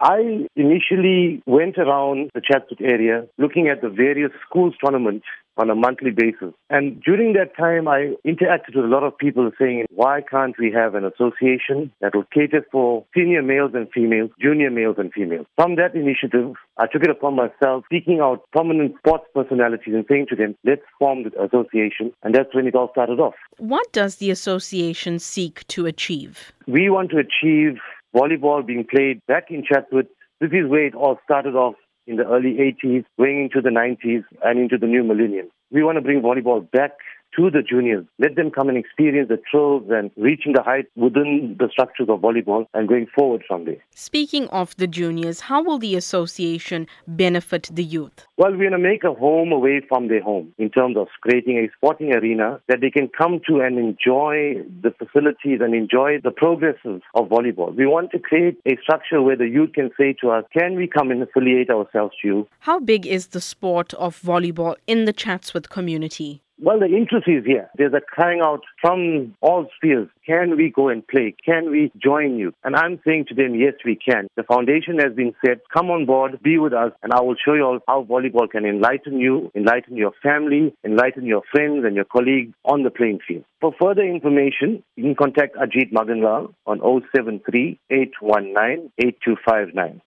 I initially went around the Chatsworth area looking at the various schools tournaments on a monthly basis. And during that time, I interacted with a lot of people saying, why can't we have an association that will cater for senior males and females, junior males and females? From that initiative, I took it upon myself, seeking out prominent sports personalities and saying to them, let's form the association. And that's when it all started off. What does the association seek to achieve? We want to achieve volleyball being played back in Chatsworth. This is where it all started off in the early 80s, going into the 90s and into the new millennium. We want to bring volleyball back to the juniors. Let them come and experience the thrills and reaching the height within the structures of volleyball and going forward from there. Speaking of the juniors, how will the association benefit the youth? Well, we're going to make a home away from their home in terms of creating a sporting arena that they can come to and enjoy the facilities and enjoy the progresses of volleyball. We want to create a structure where the youth can say to us, can we come and affiliate ourselves to you? How big is the sport of volleyball in the Chatsworth community? Well, the interest is here. There's a crying out from all spheres. Can we go and play? Can we join you? And I'm saying to them, yes, we can. The foundation has been set. Come on board, be with us, and I will show you all how volleyball can enlighten you, enlighten your family, enlighten your friends and your colleagues on the playing field. For further information, you can contact Ajith Maganlal on 073 819 8259.